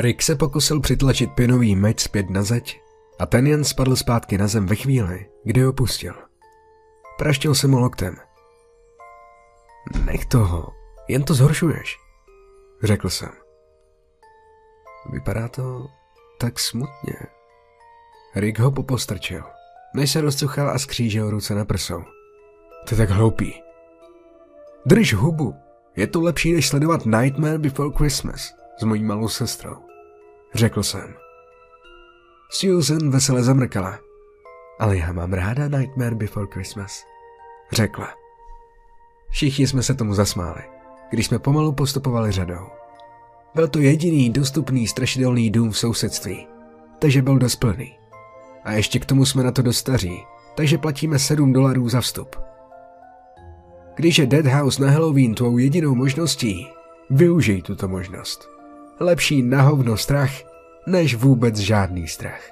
Rick se pokusil přitlačit pinový meč zpět na zeď a ten jen spadl zpátky na zem ve chvíli, kdy ho pustil. Praštil se mu loktem. Nech toho, jen to zhoršuješ, řekl jsem. Vypadá to tak smutně. Rick ho popostrčil, než se rozcuchal a skřížil ruce na prsou. To je tak hloupý. Drž hubu, je to lepší, než sledovat Nightmare Before Christmas s mojí malou sestrou, řekl jsem. Susan vesele zamrkala. Ale já mám ráda Nightmare Before Christmas, řekla. Všichni jsme se tomu zasmáli, když jsme pomalu postupovali řadou. Byl to jediný dostupný strašidelný dům v sousedství, takže byl dost plný. A ještě k tomu jsme na to dostaří, takže platíme 7 dolarů za vstup. Když je Dead House na Halloween tvou jedinou možností, využij tuto možnost. Lepší na hovno strach, než vůbec žádný strach.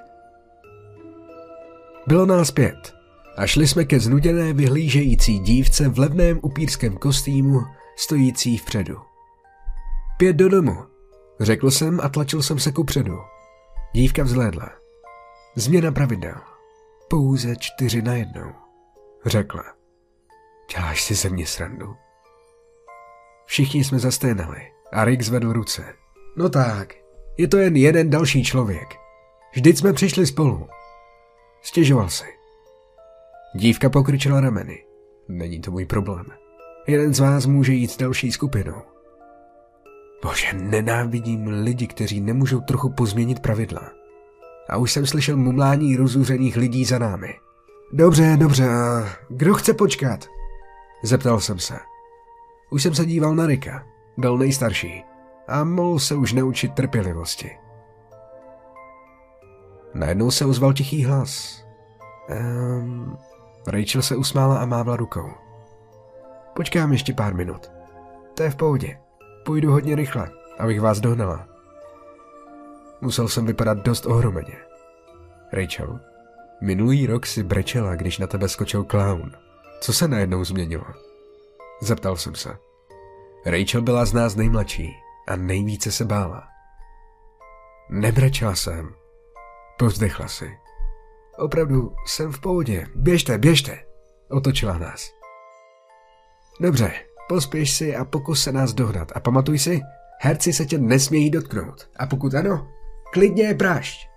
Bylo nás pět a šli jsme ke znuděné vyhlížející dívce v levném upírském kostýmu, stojící vpředu. Pět do domu, řekl jsem a tlačil jsem se ku předu. Dívka vzhlédla. Změna pravidel. Pouze čtyři na jednou, řekla. Děláš si ze mě srandu? Všichni jsme zasténali a Rick zvedl ruce. No tak, je to jen jeden další člověk. Vždyť jsme přišli spolu. Stěžoval si. Dívka pokryčila rameny. Není to můj problém. Jeden z vás může jít s další skupinou. Bože, nenávidím lidi, kteří nemůžou trochu pozměnit pravidla. A už jsem slyšel mumlání rozuřených lidí za námi. Dobře, dobře, kdo chce počkat? Zeptal jsem se. Už jsem se díval na Rika, byl nejstarší a mohl se už naučit trpělivosti. Najednou se ozval tichý hlas. Um, Rachel se usmála a mávla rukou. Počkám ještě pár minut. To je v pohodě. Půjdu hodně rychle, abych vás dohnala. Musel jsem vypadat dost ohromeně. Rachel, minulý rok si brečela, když na tebe skočil clown. Co se najednou změnilo? Zeptal jsem se. Rachel byla z nás nejmladší a nejvíce se bála. Nebrečela jsem. Povzdechla si. Opravdu, jsem v pohodě. Běžte, běžte. Otočila nás. Dobře, pospěš si a pokus se nás dohnat. A pamatuj si, herci se tě nesmějí dotknout. A pokud ano, klidně je prašť.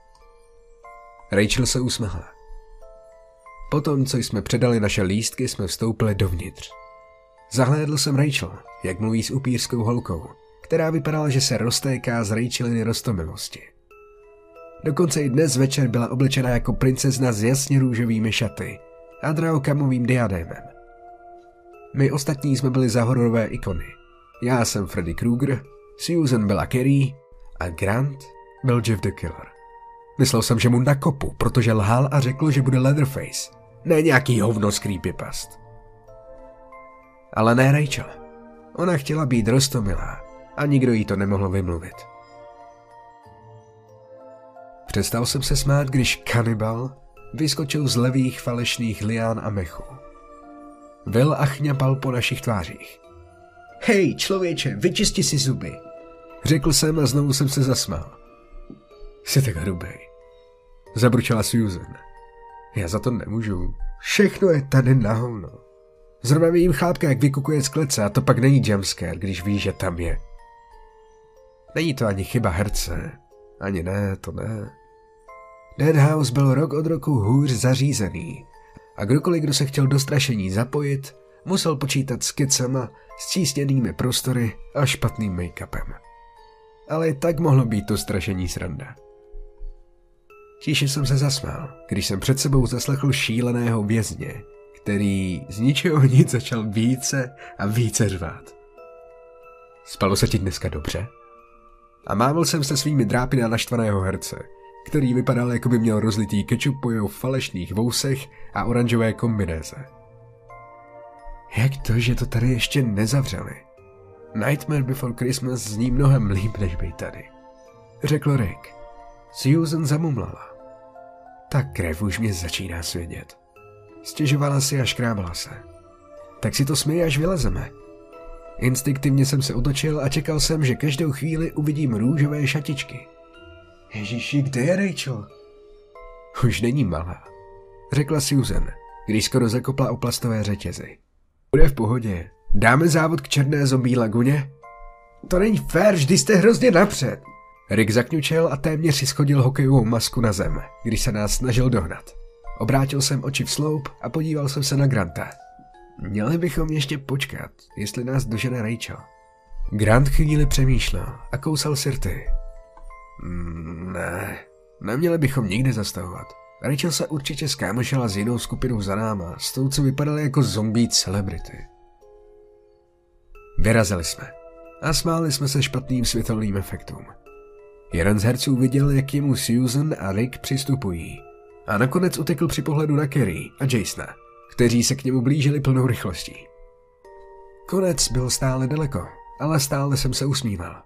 Rachel se usmehla. Potom, co jsme předali naše lístky, jsme vstoupili dovnitř. Zahlédl jsem Rachel, jak mluví s upírskou holkou, která vypadala, že se roztéká z Racheliny rostomilosti. Dokonce i dnes večer byla oblečena jako princezna s jasně růžovými šaty a draokamovým diadémem. My ostatní jsme byli za hororové ikony. Já jsem Freddy Krueger, Susan byla Kerry a Grant byl Jeff the Killer. Myslel jsem, že mu nakopu, protože lhal a řekl, že bude Leatherface. Ne nějaký hovno z creepypast. Ale ne Rachel. Ona chtěla být rostomilá a nikdo jí to nemohl vymluvit. Přestal jsem se smát, když kanibal vyskočil z levých falešných lián a mechu. Vil a chňapal po našich tvářích. Hej, člověče, vyčisti si zuby, řekl jsem a znovu jsem se zasmál. Jsi tak hrubej, zabručela Susan. Já za to nemůžu. Všechno je tady na hovno. Zrovna vidím chlápka, jak vykukuje z klece a to pak není jumpscare, když ví, že tam je. Není to ani chyba herce. Ani ne, to ne. Dead House byl rok od roku hůř zařízený a kdokoliv, kdo se chtěl do strašení zapojit, musel počítat s kecama, s tísněnými prostory a špatným make-upem. Ale i tak mohlo být to strašení sranda. Tiše jsem se zasmál, když jsem před sebou zaslechl šíleného vězně, který z ničeho nic začal více a více řvát. Spalo se ti dneska dobře? A mával jsem se svými drápy na naštvaného herce, který vypadal, jako by měl rozlitý kečup po jeho falešných vousech a oranžové kombinéze. Jak to, že to tady ještě nezavřeli? Nightmare Before Christmas zní mnohem líp, než být tady. Řekl Rick. Susan zamumlala. Ta krev už mě začíná svědět. Stěžovala si a škrábala se. Tak si to smí, až vylezeme. Instinktivně jsem se otočil a čekal jsem, že každou chvíli uvidím růžové šatičky, Ježíši, kde je Rachel? Už není malá, řekla Susan, když skoro zakopla o plastové řetězy. Bude v pohodě. Dáme závod k černé zombí laguně? To není fér, vždy jste hrozně napřed. Rick zakňučel a téměř si schodil hokejovou masku na zem, když se nás snažil dohnat. Obrátil jsem oči v sloup a podíval jsem se na Granta. Měli bychom ještě počkat, jestli nás dožene Rachel. Grant chvíli přemýšlel a kousal sirty. Mm, ne, neměli bychom nikdy zastavovat. Rachel se určitě skámošila s jinou skupinou za náma, s tou, co vypadaly jako zombie celebrity. Vyrazili jsme a smáli jsme se špatným světelným efektům. Jeden z herců viděl, jak jemu Susan a Rick přistupují a nakonec utekl při pohledu na Kerry a Jasona, kteří se k němu blížili plnou rychlostí. Konec byl stále daleko, ale stále jsem se usmíval.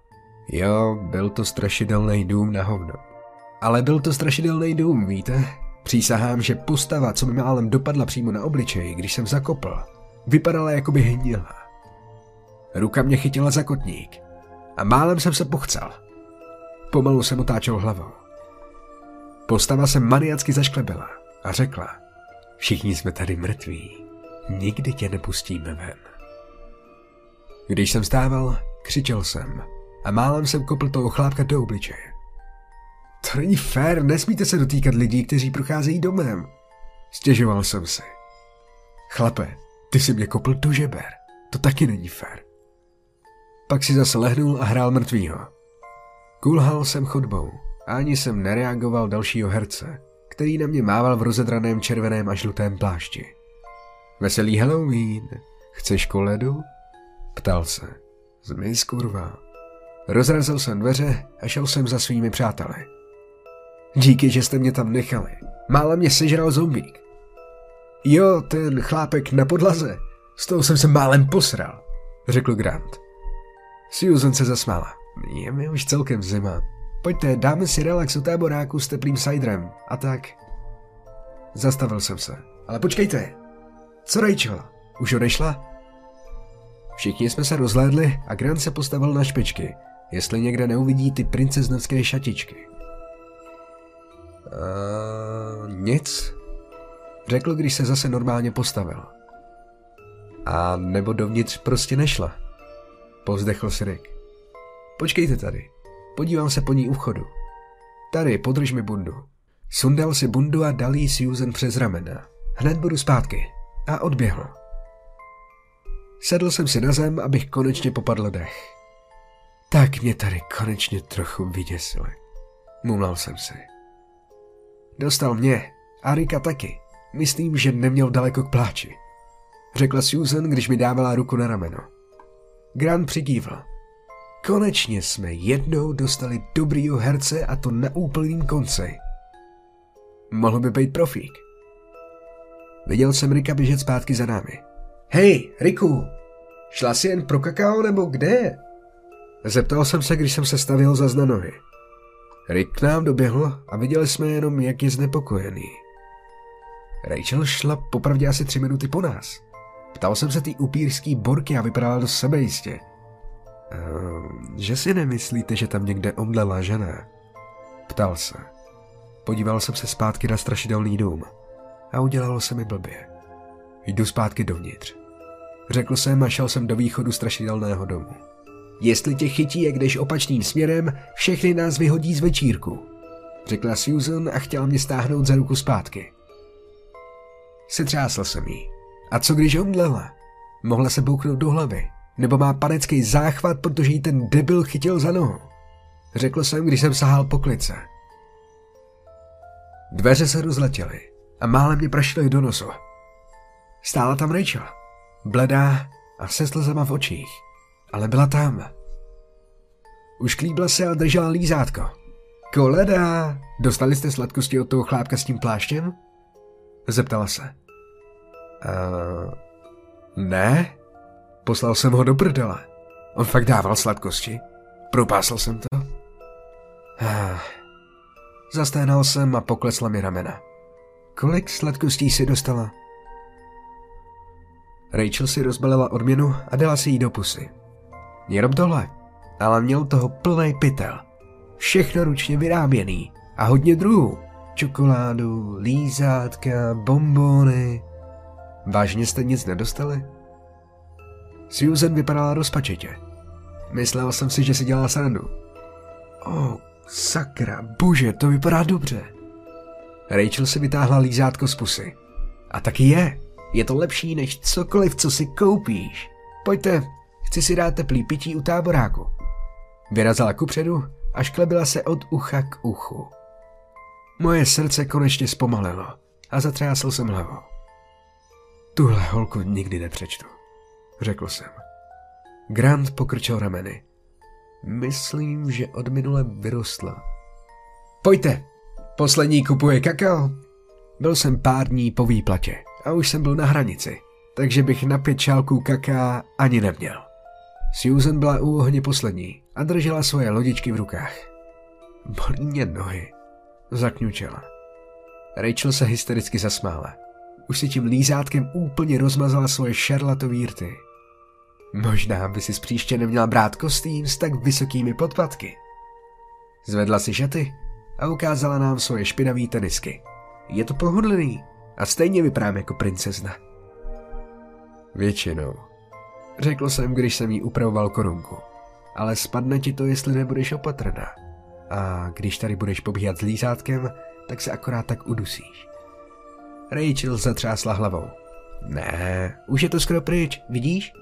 Jo, byl to strašidelný dům na hovno. Ale byl to strašidelný dům, víte? Přísahám, že postava, co mi málem dopadla přímo na obličej, když jsem zakopl, vypadala jako by hnila. Ruka mě chytila za kotník a málem jsem se pochcel. Pomalu jsem otáčel hlavou. Postava se maniacky zašklebila a řekla, všichni jsme tady mrtví, nikdy tě nepustíme ven. Když jsem stával, křičel jsem a málem jsem kopl toho chlápka do obličeje. To není fér, nesmíte se dotýkat lidí, kteří procházejí domem. Stěžoval jsem si. Chlape, ty si mě kopl do žeber. To taky není fér. Pak si zase lehnul a hrál mrtvýho. Kulhal jsem chodbou a ani jsem nereagoval dalšího herce, který na mě mával v rozedraném červeném a žlutém plášti. Veselý Halloween, chceš koledu? Ptal se. Zmiz kurva. Rozrazil jsem dveře a šel jsem za svými přáteli. Díky, že jste mě tam nechali. Mále mě sežral zombík. Jo, ten chlápek na podlaze. S tou jsem se málem posral, řekl Grant. Susan se zasmála. Je mi už celkem zima. Pojďte, dáme si relax u táboráku s teplým ciderem. A tak. Zastavil jsem se. Ale počkejte. Co Rachel? Už odešla? Všichni jsme se rozhlédli a Grant se postavil na špičky, jestli někde neuvidí ty princeznovské šatičky. Uh, nic, řekl, když se zase normálně postavil. A nebo dovnitř prostě nešla. Povzdechl si Rick. Počkejte tady. Podívám se po ní u. Tady, podrž mi bundu. Sundal si bundu a dal jí Susan přes ramena. Hned budu zpátky. A odběhl. Sedl jsem si na zem, abych konečně popadl dech. Tak mě tady konečně trochu vyděsili. Mumlal jsem si. Dostal mě a Rika taky. Myslím, že neměl daleko k pláči. Řekla Susan, když mi dávala ruku na rameno. Grant přikývl. Konečně jsme jednou dostali dobrýho herce a to na úplným konci. Mohl by být profík. Viděl jsem Rika běžet zpátky za námi. Hej, Riku, šla si jen pro kakao nebo kde? Zeptal jsem se, když jsem se stavil za nohy. Rick k nám doběhl a viděli jsme jenom, jak je znepokojený. Rachel šla popravdě asi tři minuty po nás. Ptal jsem se té upírský borky a vypadala do sebe jistě. Ehm, že si nemyslíte, že tam někde omdlela žena? Ptal se. Podíval jsem se zpátky na strašidelný dům a udělalo se mi blbě. Jdu zpátky dovnitř. Řekl jsem a šel jsem do východu strašidelného domu. Jestli tě chytí, jak jdeš opačným směrem, všechny nás vyhodí z večírku. Řekla Susan a chtěla mě stáhnout za ruku zpátky. Setřásl jsem jí. A co když omdlela? Mohla se bouknout do hlavy. Nebo má panecký záchvat, protože jí ten debil chytil za nohu. Řekl jsem, když jsem sahal po klice. Dveře se rozletěly a málem mě prašily do nosu. Stála tam Rachel, bledá a se slzama v očích, ale byla tam. Už klíbla se a držela lízátko. Koleda, dostali jste sladkosti od toho chlápka s tím pláštěm? Zeptala se. Uh, ne, poslal jsem ho do prdele. On fakt dával sladkosti. Propásl jsem to. Uh, zasténal jsem a poklesla mi ramena. Kolik sladkostí si dostala? Rachel si rozbalila odměnu a dala si jí do pusy. Jenom tohle, ale měl toho plný pytel. Všechno ručně vyráběný. A hodně druhů. Čokoládu, lízátka, bombóny. Vážně jste nic nedostali? Susan vypadala rozpačitě. Myslel jsem si, že si dělá srandu. O, oh, sakra, bože, to vypadá dobře. Rachel si vytáhla lízátko z pusy. A taky je. Je to lepší než cokoliv, co si koupíš. Pojďte, chci si dát teplý pití u táboráku. Vyrazila kupředu a šklebila se od ucha k uchu. Moje srdce konečně zpomalilo a zatřásl jsem hlavou. Tuhle holku nikdy nepřečtu, řekl jsem. Grant pokrčil rameny. Myslím, že od minule vyrostla. Pojďte, poslední kupuje kakao. Byl jsem pár dní po výplatě a už jsem byl na hranici, takže bych na pět šálků kaká ani neměl. Susan byla u ohně poslední a držela svoje lodičky v rukách. Bolí mě nohy, zakňučela. Rachel se hystericky zasmála. Už si tím lízátkem úplně rozmazala svoje šarlatový rty. Možná by si příště neměla brát kostým s tak vysokými podpatky. Zvedla si šaty a ukázala nám svoje špinavé tenisky. Je to pohodlný a stejně vypadám jako princezna. Většinou, řekl jsem, když jsem jí upravoval korunku. Ale spadne ti to, jestli nebudeš opatrná. A když tady budeš pobíhat s lízátkem, tak se akorát tak udusíš. Rachel zatřásla hlavou. Ne, už je to skoro pryč, vidíš?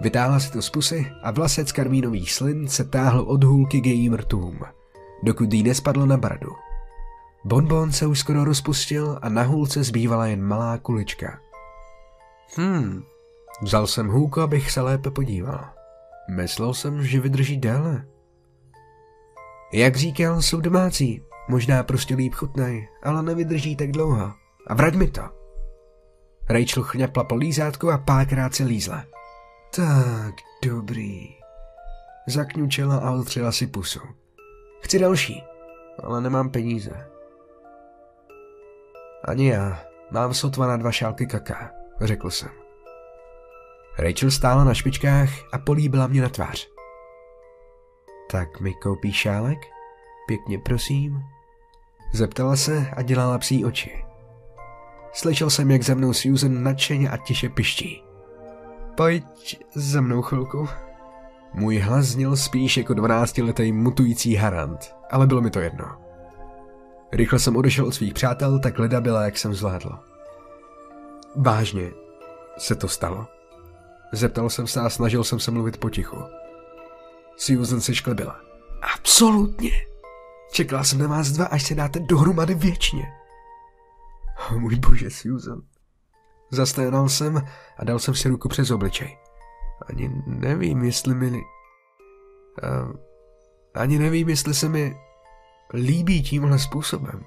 Vytáhla si to z pusy a vlasec karmínových slin se táhl od hůlky k jejím rtům, dokud jí nespadlo na bradu. Bonbon se už skoro rozpustil a na hůlce zbývala jen malá kulička. Hmm, vzal jsem hůlku, abych se lépe podíval. Myslel jsem, že vydrží déle. Jak říkal, jsou domácí. Možná prostě líp chutnají, ale nevydrží tak dlouho. A vrať mi to. Rachel chňapla po lízátku a párkrát se lízla. Tak, dobrý. Zakňučela a otřela si pusu. Chci další, ale nemám peníze. Ani já. Mám sotva na dva šálky kaká, řekl jsem. Rachel stála na špičkách a políbila mě na tvář. Tak mi koupíš šálek? Pěkně prosím. Zeptala se a dělala psí oči. Slyšel jsem, jak za mnou Susan nadšeně a tiše piští. Pojď za mnou chvilku. Můj hlas zněl spíš jako dvanáctiletý mutující harant, ale bylo mi to jedno. Rychle jsem odešel od svých přátel, tak leda byla, jak jsem zvládl. Vážně, se to stalo? Zeptal jsem se a snažil jsem se mluvit potichu. Susan se šklebila. Absolutně. Čekala jsem na vás dva, až se dáte dohromady věčně. Oh, můj bože, Susan. Zasténal jsem a dal jsem si ruku přes obličej. Ani nevím, jestli mi... Uh, ani nevím, jestli se mi líbí tímhle způsobem.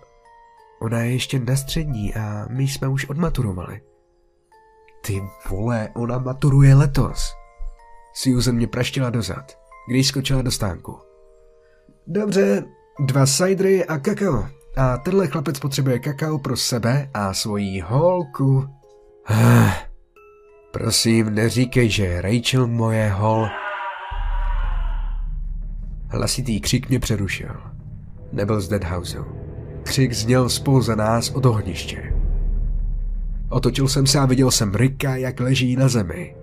Ona je ještě na střední a my jsme už odmaturovali. Ty vole, ona maturuje letos. Susan mě praštila dozad, když skočila do stánku. Dobře, dva sajdry a kakao. A tenhle chlapec potřebuje kakao pro sebe a svoji holku. Prosím, neříkej, že Rachel moje hol... Hlasitý křik mě přerušil. Nebyl z Deadhouse. Křik zněl spolu za nás od ohniště. Otočil jsem se a viděl jsem Ricka, jak leží na zemi.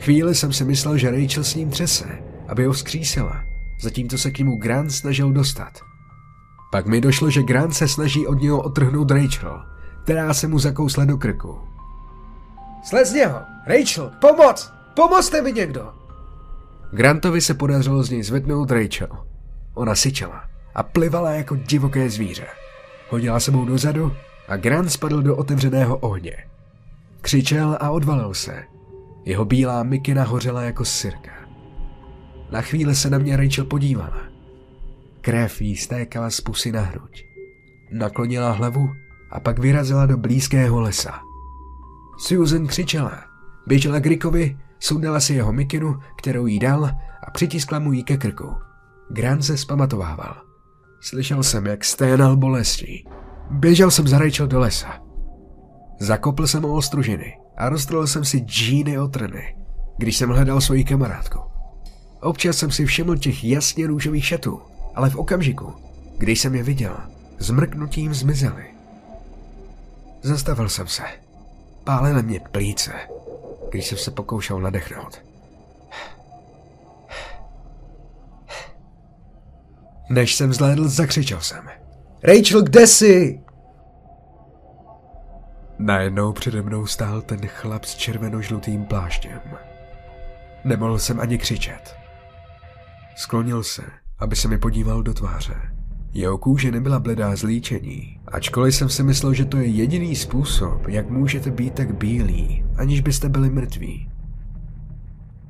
Chvíli jsem si myslel, že Rachel s ním třese, aby ho vzkřísila, zatímco se k němu Grant snažil dostat. Pak mi došlo, že Grant se snaží od něho otrhnout Rachel, která se mu zakousla do krku. Slez z něho! Rachel, pomoc! Pomozte mi někdo! Grantovi se podařilo z něj zvednout Rachel. Ona syčela a plivala jako divoké zvíře. Hodila sebou dozadu a Grant spadl do otevřeného ohně. Křičel a odvalil se. Jeho bílá mikina hořela jako sirka. Na chvíli se na mě Rachel podívala. Krev jí stékala z pusy na hruď. Naklonila hlavu a pak vyrazila do blízkého lesa. Susan křičela. Běžela k Rickovi, sundala si jeho mikinu, kterou jí dal a přitiskla mu jí ke krku. Grant se zpamatovával. Slyšel jsem, jak sténal bolestí. Běžel jsem za Rachel do lesa. Zakopl jsem o ostružiny a roztrhl jsem si džíny o trny, když jsem hledal svoji kamarádku. Občas jsem si všiml těch jasně růžových šatů ale v okamžiku, když jsem je viděl, zmrknutím zmizely. Zastavil jsem se. Pálily mě plíce, když jsem se pokoušel nadechnout. Než jsem zhlédl, zakřičel jsem. Rachel, kde jsi? Najednou přede mnou stál ten chlap s červeno-žlutým pláštěm. Nemohl jsem ani křičet. Sklonil se, aby se mi podíval do tváře. Jeho kůže nebyla bledá z líčení, ačkoliv jsem si myslel, že to je jediný způsob, jak můžete být tak bílí, aniž byste byli mrtví.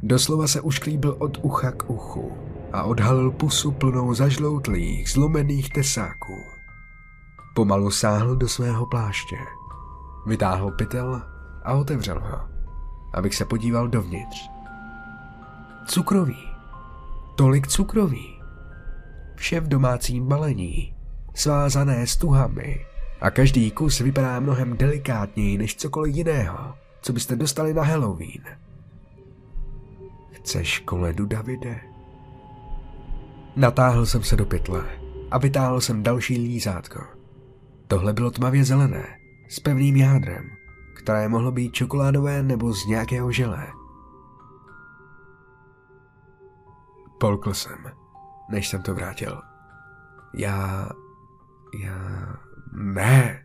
Doslova se ušklíbil od ucha k uchu a odhalil pusu plnou zažloutlých, zlomených tesáků. Pomalu sáhl do svého pláště. Vytáhl pytel a otevřel ho, abych se podíval dovnitř. Cukrový. Tolik cukrový. Vše v domácím balení, svázané stuhami a každý kus vypadá mnohem delikátněji než cokoliv jiného, co byste dostali na Halloween. Chceš koledu, Davide? Natáhl jsem se do pytle a vytáhl jsem další lízátko. Tohle bylo tmavě zelené, s pevným jádrem, které mohlo být čokoládové nebo z nějakého želé. Polkl jsem, než jsem to vrátil. Já... já... ne.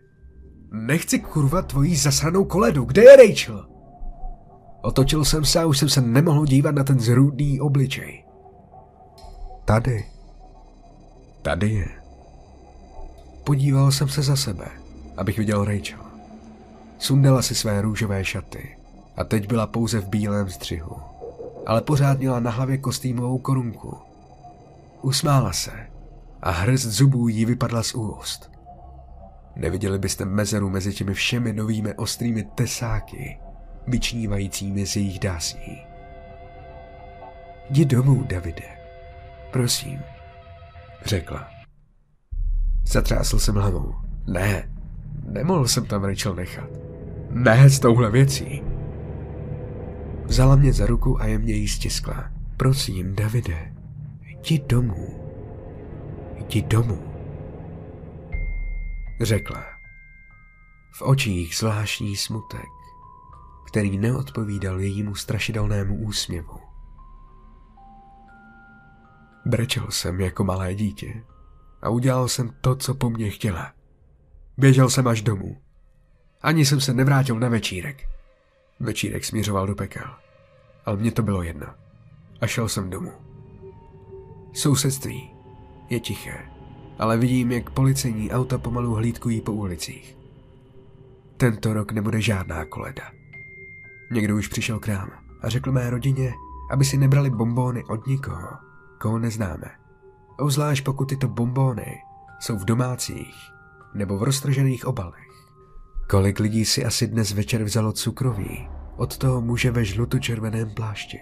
Nechci kurva tvojí zasranou koledu. Kde je Rachel? Otočil jsem se a už jsem se nemohl dívat na ten zrůdný obličej. Tady. Tady je. Podíval jsem se za sebe, abych viděl Rachel. Sundala si své růžové šaty a teď byla pouze v bílém střihu ale pořád měla na hlavě kostýmovou korunku. Usmála se a hrst zubů jí vypadla z úst. Neviděli byste mezeru mezi těmi všemi novými ostrými tesáky, vyčnívajícími z jejich dásí. Jdi domů, Davide. Prosím, řekla. Zatřásl jsem hlavou. Ne, nemohl jsem tam Rachel nechat. Ne s touhle věcí. Vzala mě za ruku a jemně jí stiskla. Prosím, Davide, jdi domů. Jdi domů. Řekla. V očích zvláštní smutek, který neodpovídal jejímu strašidelnému úsměvu. Brečel jsem jako malé dítě a udělal jsem to, co po mně chtěla. Běžel jsem až domů. Ani jsem se nevrátil na večírek. Večírek směřoval do pekel. Ale mně to bylo jedno. A šel jsem domů. Sousedství je tiché, ale vidím, jak policejní auta pomalu hlídkují po ulicích. Tento rok nebude žádná koleda. Někdo už přišel k nám a řekl mé rodině, aby si nebrali bombóny od nikoho, koho neznáme. Obzvlášť pokud tyto bombóny jsou v domácích nebo v roztržených obalech. Kolik lidí si asi dnes večer vzalo cukroví od toho muže ve žluto-červeném plášti?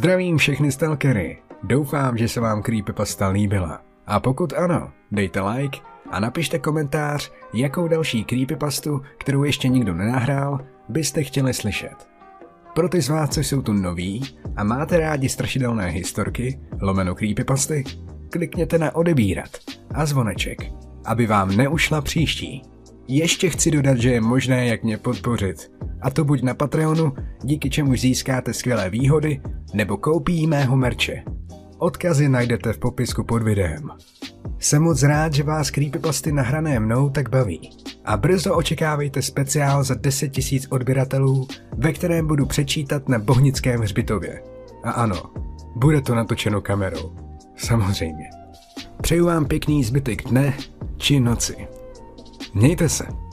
Zdravím všechny stalkery. Doufám, že se vám Creepypasta líbila. A pokud ano, dejte like a napište komentář, jakou další Creepypastu, kterou ještě nikdo nenahrál, byste chtěli slyšet. Pro ty z vás, co jsou tu noví a máte rádi strašidelné historky, lomeno creepypasty, klikněte na odebírat a zvoneček, aby vám neušla příští. Ještě chci dodat, že je možné, jak mě podpořit. A to buď na Patreonu, díky čemu získáte skvělé výhody, nebo koupí mého merče. Odkazy najdete v popisku pod videem. Jsem moc rád, že vás creepypasty nahrané mnou tak baví. A brzo očekávejte speciál za 10 000 odběratelů, ve kterém budu přečítat na Bohnickém hřbitově. A ano, bude to natočeno kamerou. Samozřejmě. Přeju vám pěkný zbytek dne či noci. Mějte se.